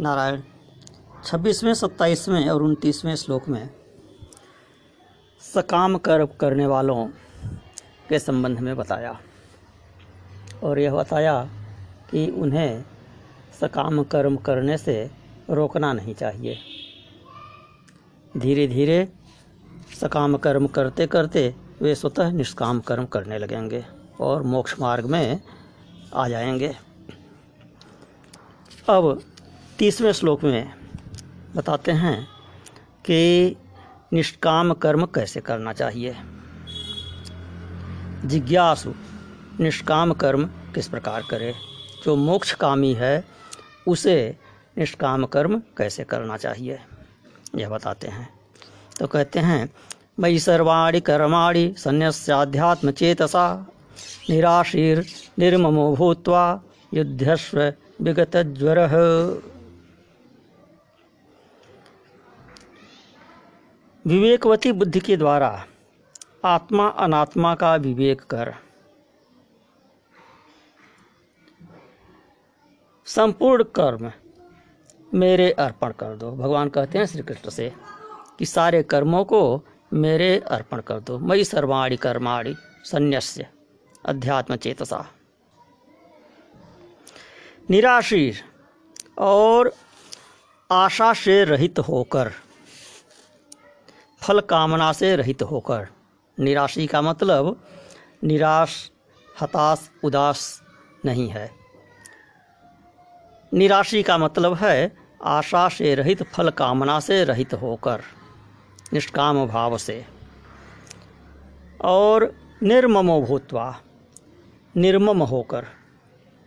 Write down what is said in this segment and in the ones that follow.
नारायण, छब्बीसवें, सत्ताईसवें और उनतीसवें श्लोक में, सकाम कर्म करने वालों के संबंध में बताया। और यह बताया कि उन्हें सकाम, कर्म करने से रोकना नहीं चाहिए। धीरे धीरे सकाम, कर्म करते करते वे स्वतः निष्काम, कर्म करने लगेंगे और मोक्ष मार्ग में आ जाएँगे। अब तीसवें श्लोक में बताते हैं कि निष्काम कर्म कैसे करना चाहिए? जिज्ञासु, निष्काम कर्म किस प्रकार करे? जो मोक्ष कामी है, उसे निष्काम कर्म कैसे करना चाहिए? यह बताते हैं। तो कहते हैं, मयि सर्वाणि कर्माणि संन्यस्याध्यात्म चेतसा, निराशीर, निर्ममो भूत्वा युद्धस्व विगत ज्वर विवेकवती बुद्धि के द्वारा आत्मा अनात्मा का विवेक कर। संपूर्ण कर्म मेरे अर्पण कर दो। भगवान कहते हैं श्री कृष्ण से कि सारे कर्मों को मेरे अर्पण कर दो। मई सर्वाणी कर्माणि संन्यस्य अध्यात्म चेतसा। निराशीर और आशा से रहित होकर फल कामना से रहित होकर। निराशी का मतलब निराश, हताश, उदास नहीं है। निराशी का मतलब है आशा से रहित, फल कामना से रहित होकर, निष्काम भाव से। और निर्ममो भूतवा, निर्मम होकर।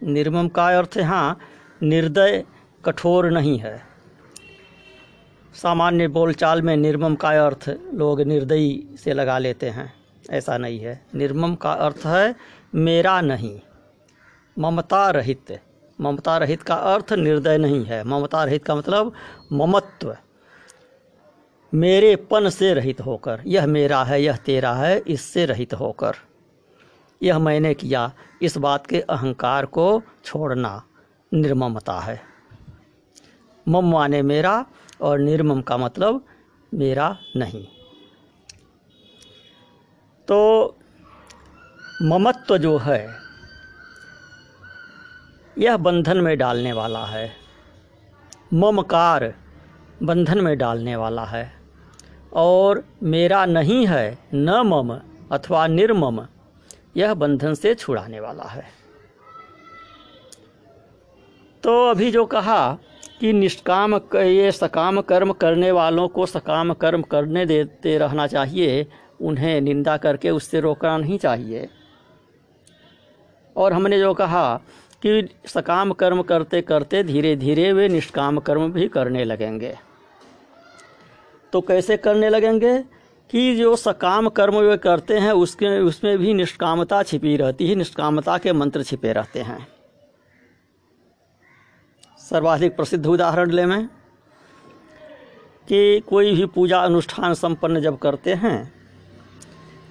निर्मम का अर्थ यहाँ निर्दय, कठोर नहीं है। सामान्य बोलचाल में निर्मम का अर्थ लोग निर्दयी से लगा लेते हैं। ऐसा नहीं है। निर्मम का अर्थ है, मेरा नहीं। ममता रहित। ममता रहित का अर्थ निर्दय नहीं है। ममता रहित का मतलब ममत्व। मेरेपन से रहित होकर। यह मेरा है, यह तेरा है, इससे रहित होकर। यह मैंने किया। इस बात के अहंकार को छोड़ना निर्ममता है। मम माने मेरा और निर्मम का मतलब मेरा नहीं। तो ममत्व जो है, यह बंधन में डालने वाला है। ममकार बंधन में डालने वाला है। और मेरा नहीं है, न मम अथवा निर्मम, यह बंधन से छुड़ाने वाला है। तो अभी जो कहा कि निष्काम ये सकाम कर्म करने वालों को सकाम कर्म करने देते रहना चाहिए, उन्हें निंदा करके उससे रोकना नहीं चाहिए। और हमने जो कहा कि सकाम कर्म करते करते धीरे धीरे वे निष्काम कर्म भी करने लगेंगे। तो कैसे करने लगेंगे कि जो सकाम कर्म वे करते हैं, उसके, उसमें भी निष्कामता छिपी रहती है, निष्कामता के मंत्र छिपे रहते हैं। सर्वाधिक प्रसिद्ध उदाहरण ले में, कि कोई भी पूजा अनुष्ठान संपन्न जब करते हैं,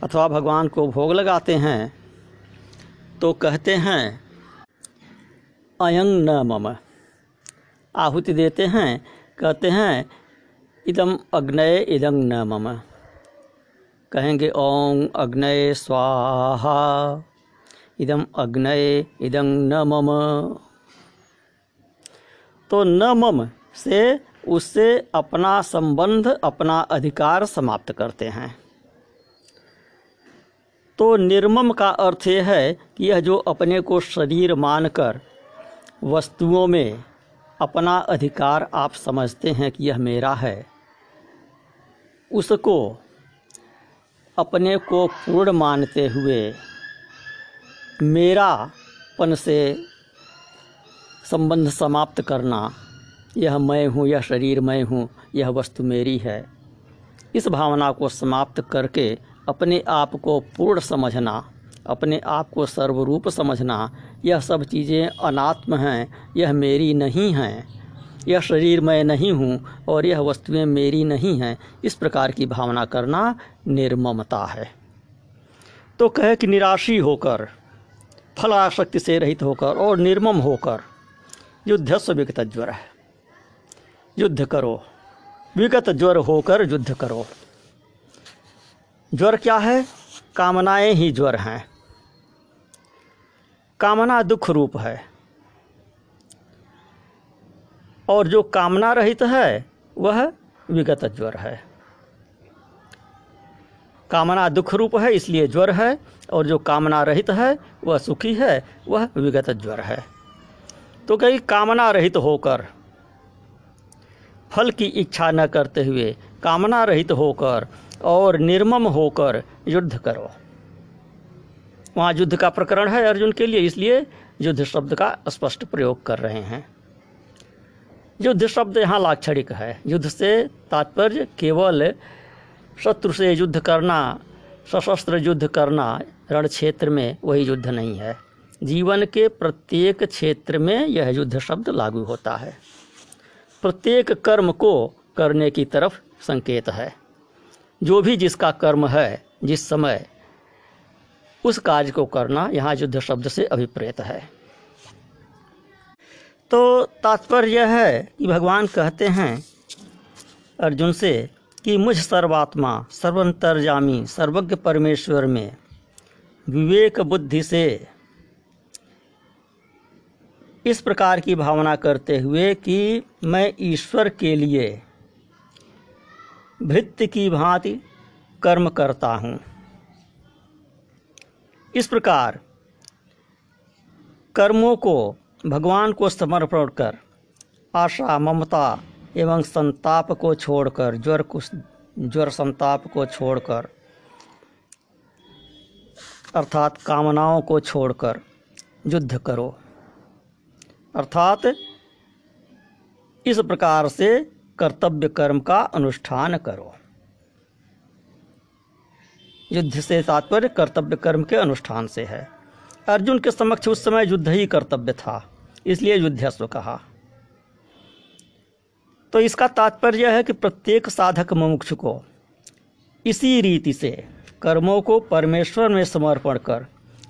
अथवा भगवान को भोग लगाते हैं तो कहते हैं अयंग न मम। आहुति देते हैं, कहते हैं इदम अग्नय इदं न मम। कहेंगे ओम अग्नय स्वाहा इदम अग्नय इदं न मम। तो न मम से उससे अपना संबंध, अपना अधिकार समाप्त करते हैं। तो निर्मम का अर्थ यह है कि यह जो अपने को शरीर मानकर वस्तुओं में अपना अधिकार आप समझते हैं कि यह मेरा है, उसको अपने को पूर्ण मानते हुए मेरापन से संबंध समाप्त करना। यह मैं हूँ, यह शरीर मैं हूँ, यह वस्तु मेरी है। इस भावना को समाप्त करके अपने आप को पूर्ण समझना, अपने आप को सर्वरूप समझना, यह सब चीज़ें अनात्म हैं, यह मेरी नहीं हैं। यह शरीर मैं नहीं हूँ और यह वस्तुएँ मेरी नहीं हैं। इस प्रकार की भावना करना निर्ममता है। तो कहे कि निराशी होकर, फलाशक्ति से रहित होकर और निर्मम होकर युद्धस्व विगत ज्वर। है युद्ध करो। विगत ज्वर होकर युद्ध करो। ज्वर क्या है? कामनाएँ ही ज्वर हैं। कामना दुख रूप है। और जो कामना रहित है, वह विगत ज्वर है। कामना दुख रूप है, इसलिए ज्वर है, और जो कामना रहित है, वह सुखी है, वह विगत ज्वर है। तो कहीं कामना रहित होकर, फल की इच्छा न करते हुए कामना रहित होकर और निर्मम होकर युद्ध करो। वहाँ युद्ध का प्रकरण है अर्जुन के लिए, इसलिए युद्ध शब्द का स्पष्ट प्रयोग कर रहे हैं। युद्ध शब्द यहाँ लाक्षणिक है। युद्ध से तात्पर्य केवल शत्रु से युद्ध करना, सशस्त्र युद्ध करना रण क्षेत्र में वही युद्ध नहीं है। जीवन के प्रत्येक क्षेत्र में यह युद्ध शब्द लागू होता है। प्रत्येक कर्म को करने की तरफ़ संकेत है। जो भी जिसका कर्म है, जिस समय, उस कार्य को करना यहाँ युद्ध शब्द से अभिप्रेत है। तो तात्पर्य यह है कि भगवान कहते हैं अर्जुन से कि मुझ सर्वात्मा सर्वंतरजामी सर्वज्ञ परमेश्वर में विवेक बुद्धि से इस प्रकार की भावना करते हुए कि मैं ईश्वर के लिए भृत्य की भांति कर्म करता हूँ। इस प्रकार कर्मों को भगवान को समर्पण कर, आशा, ममता एवं संताप को छोड़कर, ज्वर कुछ ज्वर संताप को छोड़कर, अर्थात कामनाओं को छोड़कर युद्ध करो। अर्थात इस प्रकार से कर्तव्य कर्म का अनुष्ठान करो। युद्ध से तात्पर्य कर्तव्य कर्म के अनुष्ठान से है। अर्जुन के समक्ष उस समय युद्ध ही कर्तव्य था, इसलिए युद्धस्व कहा। तो इसका तात्पर्य है कि प्रत्येक साधक मुमुक्ष को इसी रीति से कर्मों को परमेश्वर में समर्पण कर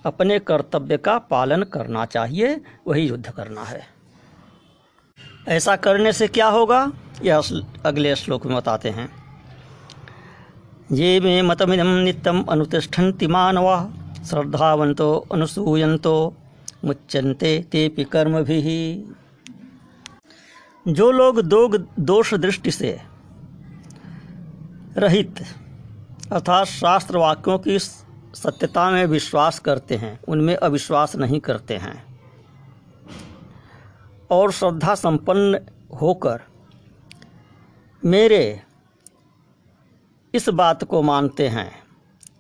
अपने कर्तव्य का पालन करना चाहिए, वही युद्ध करना है। ऐसा करने से क्या होगा? यह अगले श्लोक में बताते हैं। ये मे मतमिदम नित्यम अनुतिष्ठन्ति मानवा श्रद्धावंतो अनुसूयंतो मुच्यन्ते तेपि कर्म भी जो लोग दो दोष दृष्टि से रहित, अर्थात शास्त्र वाक्यों की सत्यता में विश्वास करते हैं, उनमें अविश्वास नहीं करते हैं। और श्रद्धा संपन्न होकर मेरे इस बात को मानते हैं,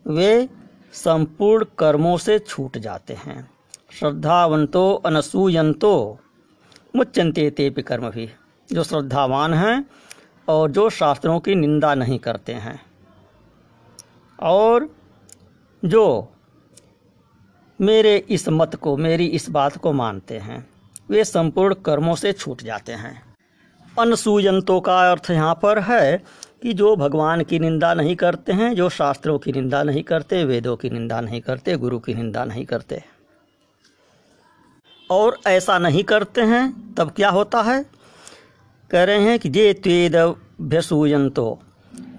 वे संपूर्ण कर्मों से छूट जाते हैं। श्रद्धावंतो अनसूयंतो मुच्यंते ते कर्म भी, जो श्रद्धावान हैं और जो शास्त्रों की निंदा नहीं करते हैं। और जो मेरे इस मत को, मेरी इस बात को मानते हैं, वे संपूर्ण कर्मों से छूट जाते हैं। अनसूयंतों का अर्थ यहाँ पर है कि जो भगवान की निंदा नहीं करते हैं, जो शास्त्रों की निंदा नहीं करते, वेदों की निंदा नहीं करते, गुरु की निंदा नहीं करते, और ऐसा नहीं करते हैं, तब क्या होता है? कह रहे हैं कि जे त्वेद भ्यसूयंतो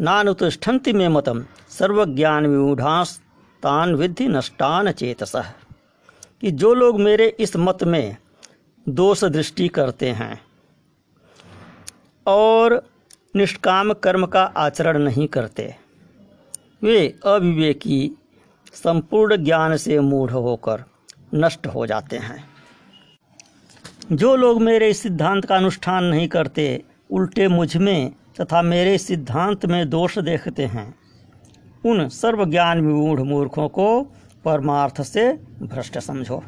नानुतिष्ठन्ति में मतम सर्वज्ञान विमूढ़ांस तान विधि नष्टान चेतस, कि जो लोग मेरे इस मत में दोष दृष्टि करते हैं और निष्काम कर्म का आचरण नहीं करते, वे अविवेकी, संपूर्ण ज्ञान से मूढ़ होकर नष्ट हो जाते हैं। जो लोग मेरे इस सिद्धांत का अनुष्ठान नहीं करते, उल्टे मुझमें तथा मेरे सिद्धांत में दोष देखते हैं उन सर्वज्ञान विमूढ़ मूर्खों को परमार्थ से भ्रष्ट समझो।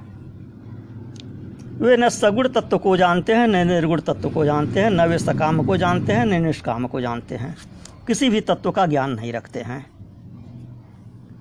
वे न सगुण तत्व को जानते हैं, न निर्गुण तत्व को जानते हैं, न वे सकाम को जानते हैं, न निष्काम को जानते हैं। किसी भी तत्व का ज्ञान नहीं रखते हैं।